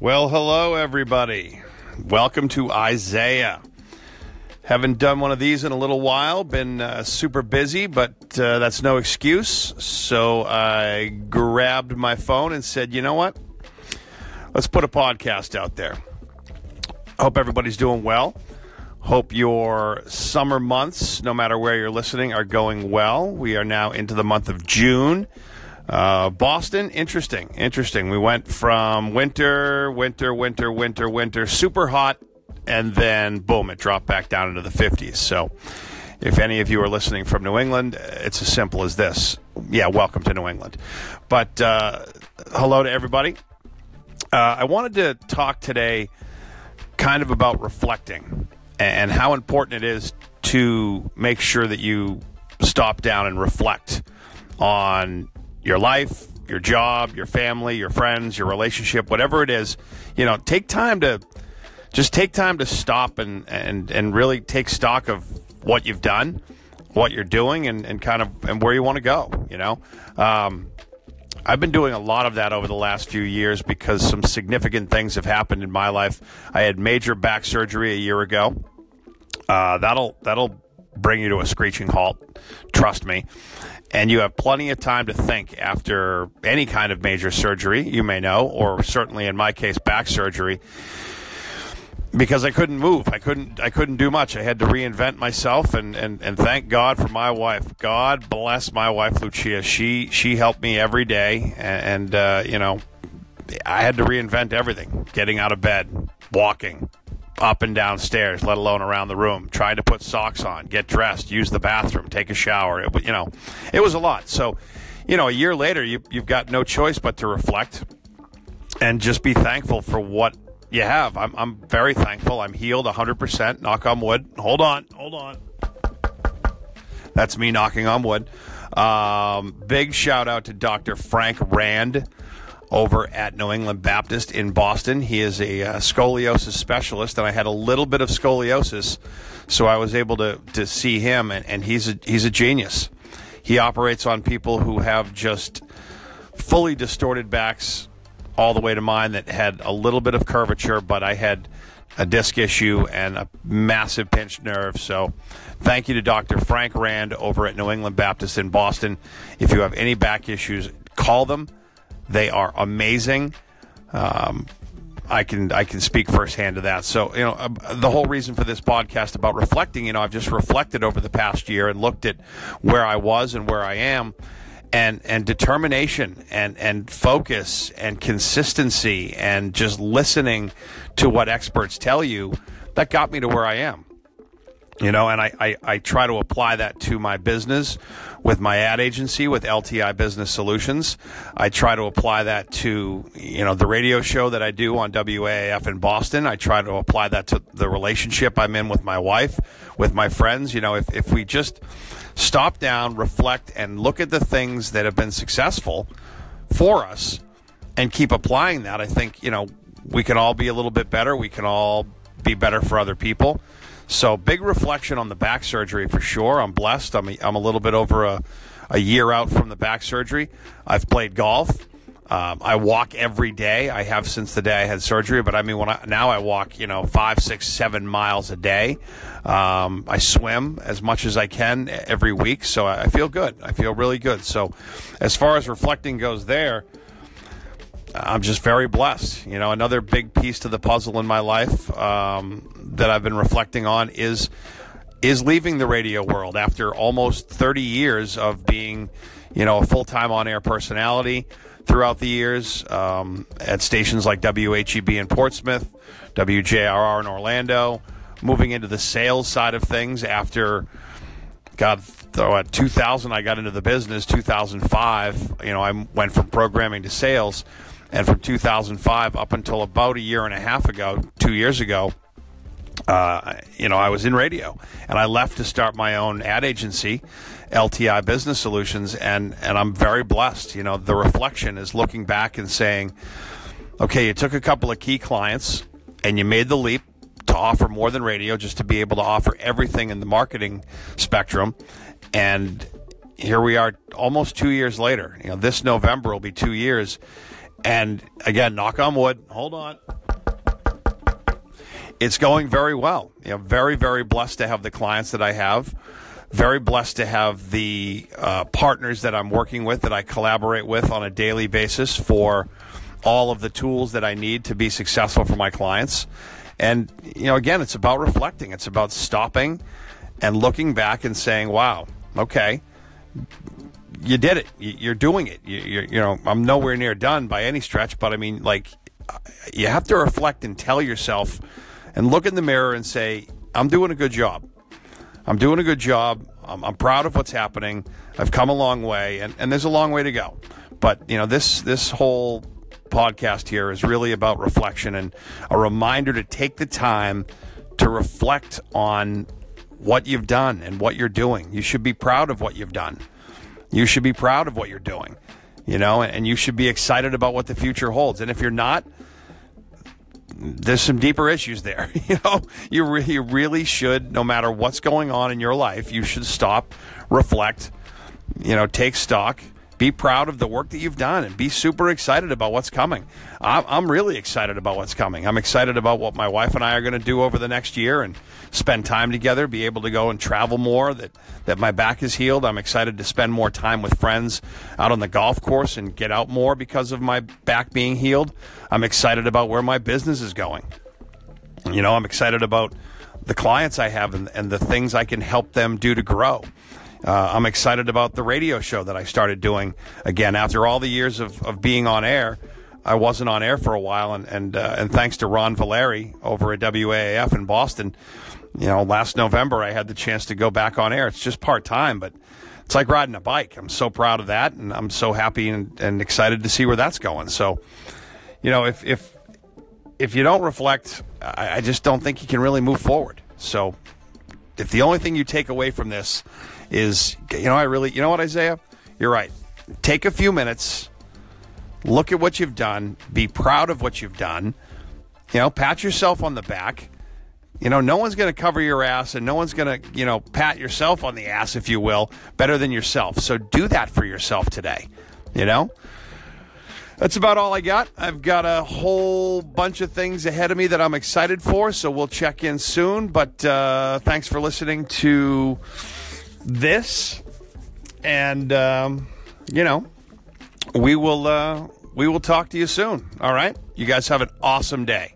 Well, hello, everybody. Welcome to Isaiah. Haven't done one of these in a little while. Been uh, super busy, but uh, that's no excuse. So I grabbed my phone and said, you know what? Let's put a podcast out there. Hope everybody's doing well. Hope your summer months, no matter where you're listening, are going well. We are now into the month of June. Uh, Boston, interesting, interesting. We went from winter, winter, winter, winter, winter, super hot, and then boom, it dropped back down into the 50s. So, if any of you are listening from New England, it's as simple as this. Yeah, welcome to New England. But uh, hello to everybody. Uh, I wanted to talk today kind of about reflecting and how important it is to make sure that you stop down and reflect on your life, your job, your family, your friends, your relationship, whatever it is, you know, take time to just take time to stop and and and really take stock of what you've done, what you're doing, and, and kind of and where you want to go. You know, um, I've been doing a lot of that over the last few years because some significant things have happened in my life. I had major back surgery a year ago. Uh, that'll that'll bring you to a screeching halt. Trust me and you have plenty of time to think after any kind of major surgery, you may know, or certainly in my case, back surgery, because I couldn't move. I couldn't. I couldn't do much. I had to reinvent myself, and, and, and thank God for my wife. God bless my wife, Lucia. She she helped me every day, and, and uh, you know, I had to reinvent everything: getting out of bed, walking, up and down stairs, let alone around the room, trying to put socks on, get dressed, use the bathroom, take a shower. It, you know, it was a lot. So, you know, a year later, you, you've got no choice but to reflect and just be thankful for what you have. I'm, I'm very thankful. I'm healed 100%. Knock on wood. Hold on. Hold on. That's me knocking on wood. Um, big shout out to Dr. Frank Rand over at New England Baptist in Boston. He is a uh, scoliosis specialist, and I had a little bit of scoliosis, so I was able to, to see him, and, and he's a, he's a genius. He operates on people who have just fully distorted backs, all the way to mine that had a little bit of curvature, but I had a disc issue and a massive pinched nerve. So, thank you to Dr. Frank Rand over at New England Baptist in Boston. If you have any back issues, call them they are amazing. Um, I can I can speak firsthand to that. So you know uh, the whole reason for this podcast about reflecting. You know I've just reflected over the past year and looked at where I was and where I am, and and determination and and focus and consistency and just listening to what experts tell you that got me to where I am you know and I, I, I, try to apply that to my business with my ad agency with lti business solutions. I try to apply that to you know the radio show that i do on waaf in boston. I try to apply that to the relationship i'm in with my wife with my friends. You know if, if we just stop down reflect and look at the things that have been successful for us and keep applying that i think you know we can all be a little bit better. We can all be better for other people so big reflection on the back surgery for sure. I'm blessed. I'm a, I'm a little bit over a, a year out from the back surgery. I've played golf. Um, I walk every day. I have since the day I had surgery, but I mean, when I, now I walk, you know, five, six, seven miles a day. Um, I swim as much as I can every week, so I feel good. I feel really good. So, as far as reflecting goes, there, I'm just very blessed. You know, another big piece to the puzzle in my life um, that I've been reflecting on is is leaving the radio world after almost 30 years of being, you know, a full time on air personality throughout the years um, at stations like WHEB in Portsmouth, WJRR in Orlando, moving into the sales side of things after. God, though at 2000 I got into the business. 2005, you know, I went from programming to sales and from 2005 up until about a year and a half ago, two years ago, uh, you know, I was in radio, and I left to start my own ad agency, LTI Business Solutions, and and I'm very blessed. You know, the reflection is looking back and saying, okay, you took a couple of key clients, and you made the leap to offer more than radio, just to be able to offer everything in the marketing spectrum, and here we are, almost two years later. You know, this November will be two years And again, knock on wood. Hold on. It's going very well. You know, very, very blessed to have the clients that I have. Very blessed to have the uh, partners that I'm working with, that I collaborate with on a daily basis for all of the tools that I need to be successful for my clients. And, you know, again, it's about reflecting. It's about stopping and looking back and saying, wow, okay, you did it. You're doing it. You, you know, I'm nowhere near done by any stretch, but I mean, like, you have to reflect and tell yourself and look in the mirror and say, I'm doing a good job. I'm doing a good job. I'm, I'm proud of what's happening. I've come a long way, and, and there's a long way to go. But, you know, this, this whole podcast here is really about reflection and a reminder to take the time to reflect on what you've done and what you're doing. You should be proud of what you've done. You should be proud of what you're doing, you know, and you should be excited about what the future holds. And if you're not, there's some deeper issues there. You know, you, re- you really should, no matter what's going on in your life, you should stop, reflect, you know, take stock be proud of the work that you've done and be super excited about what's coming. I'm, really excited about what's coming. I'm excited about what my wife and I are going to do over the next year and spend time together, be able to go and travel more, that, that my back is healed. I'm excited to spend more time with friends out on the golf course and get out more because of my back being healed. I'm excited about where my business is going. You know, I'm excited about the clients I have and, and the things I can help them do to grow. Uh, I'm excited about the radio show that I started doing again after all the years of, of being on air. I wasn't on air for a while, and and uh, and thanks to Ron Valeri over at WAAF in Boston, you know, last November I had the chance to go back on air. It's just part time, but it's like riding a bike. I'm so proud of that, and I'm so happy and, and excited to see where that's going. So, you know, if if if you don't reflect, I, I just don't think you can really move forward. So, if the only thing you take away from this is, you know, I really, you know what, Isaiah? You're right. Take a few minutes, look at what you've done, be proud of what you've done, you know, pat yourself on the back. You know, no one's going to cover your ass and no one's going to, you know, pat yourself on the ass, if you will, better than yourself. So do that for yourself today, you know? That's about all I got. I've got a whole bunch of things ahead of me that I'm excited for, so we'll check in soon. But uh, thanks for listening to this, and um, you know, we will uh, we will talk to you soon. All right, you guys have an awesome day.